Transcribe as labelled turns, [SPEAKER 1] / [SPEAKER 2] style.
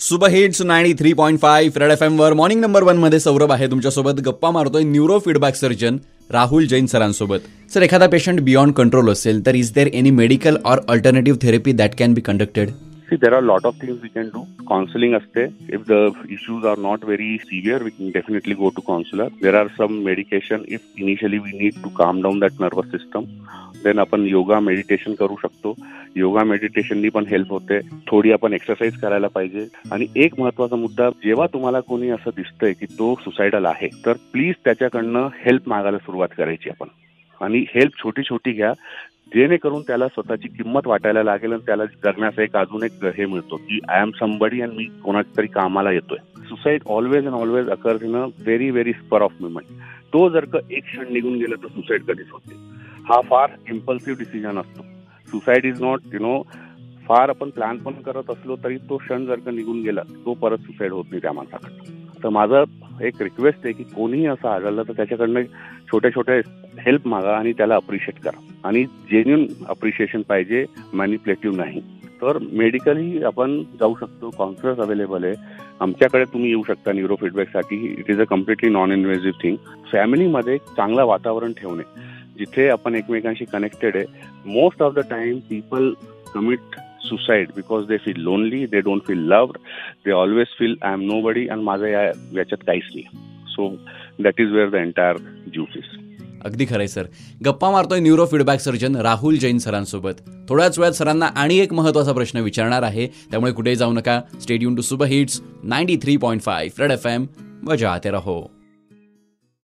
[SPEAKER 1] Super hits ninety three point five red F वर morning number वनमध्ये सौरभ आहे तुमच्यासोबत गप्पा मारतोय neuro feedback surgeon Rahul Jain सरांसोबत सर एखादा पेशंट बियॉन्ड कंट्रोल असेल तर is there any medical or alternative therapy that can be conducted
[SPEAKER 2] See, there are a lot of things we can do. Counseling aste. If the issues are not very severe, we can definitely go to counselor. There are some medication if initially we need to calm down that nervous system. Then आपण yoga meditation करू शकतो. योगा मेडिटेशननी पण help होते. थोडी आपण exercise करायला पाहिजे. आणि एक महत्त्वाचा मुद्दा जेव्हा तुम्हाला कोणी असं दिसतंय की तो सुसायडल आहे तर प्लीज त्याच्याकडनं हेल्प मागायला सुरुवात करायची आपण. आणि हेल्प छोटी छोटी घ्या. जेणेकरून त्याला स्वतःची किंमत वाटायला लागेल आणि त्याला जगण्याचा एक अजून एक हे मिळतो की आय एम समबडी आणि मी कोणाच्या तरी कामाला येतोय. Suicide always and always occurs in a very very spur of movement तो जर का एक क्षण निघून गेला तर सुसाईड कधीच होते हा फार इम्पल्सिव्ह डिसिजन असतो. Suicide is not you know फार आपण प्लॅन पण करत असलो तरी तो क्षण जर का निघून गेला तो परत सुसाईड होत नाही त्या माणसाकडनं. तर माझं एक रिक्वेस्ट आहे की कोणीही असं आढळलं तर त्याच्याकडनं छोट्या छोट्या हेल्प मागा आणि त्याला अप्रिशिएट करा. आणि जेन्युन अप्रिशिएशन पाहिजे मॅनिप्युलेटिव्ह नाही. तर मेडिकली आपण जाऊ शकतो काउन्सिलर्स अवेलेबल आहे. आमच्याकडे तुम्ही येऊ शकता neuro फीडबॅकसाठी it is a completely non invasive thing फॅमिलीमध्ये चांगलं वातावरण ठेवणे. जिथे आपण एकमेकांशी कनेक्टेड आहे most of the time people commit suicide because they feel lonely they don't feel loved they always feel I am nobody आणि माझं या याच्यात काहीच नाही. So that is where the entire juice is
[SPEAKER 1] अगदी खरंय सर. गप्पा मारतोय neuro feedback surgeon Rahul Jain सरांसोबत. थोड्याच वेळात सरांना आणि एक महत्त्वाचा प्रश्न विचारणार आहे. त्यामुळे कुठेही जाऊ नका. Stadium to super hits ninety three point five red F M बजाते रहो.